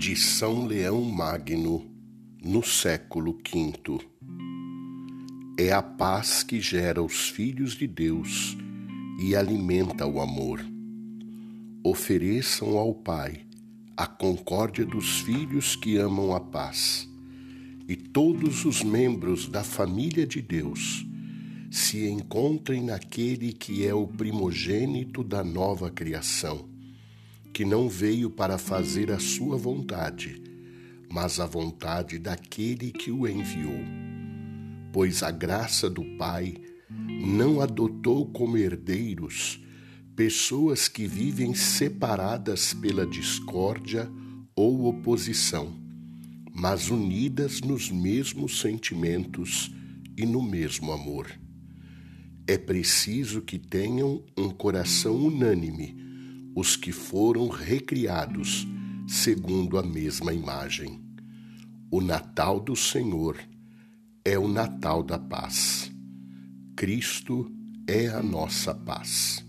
de São Leão Magno no século V. É a paz que gera os filhos de Deus e alimenta o amor. Ofereçam ao Pai a concórdia dos filhos que amam a paz, e todos os membros da família de Deus se encontrem naquele que é o primogênito da nova criação que não veio para fazer a sua vontade, mas a vontade daquele que o enviou. Pois a graça do Pai não adotou como herdeiros pessoas que vivem separadas pela discórdia ou oposição, mas unidas nos mesmos sentimentos e no mesmo amor. É preciso que tenham um coração unânime os que foram recriados segundo a mesma imagem. O Natal do Senhor é o Natal da paz. Cristo é a nossa paz.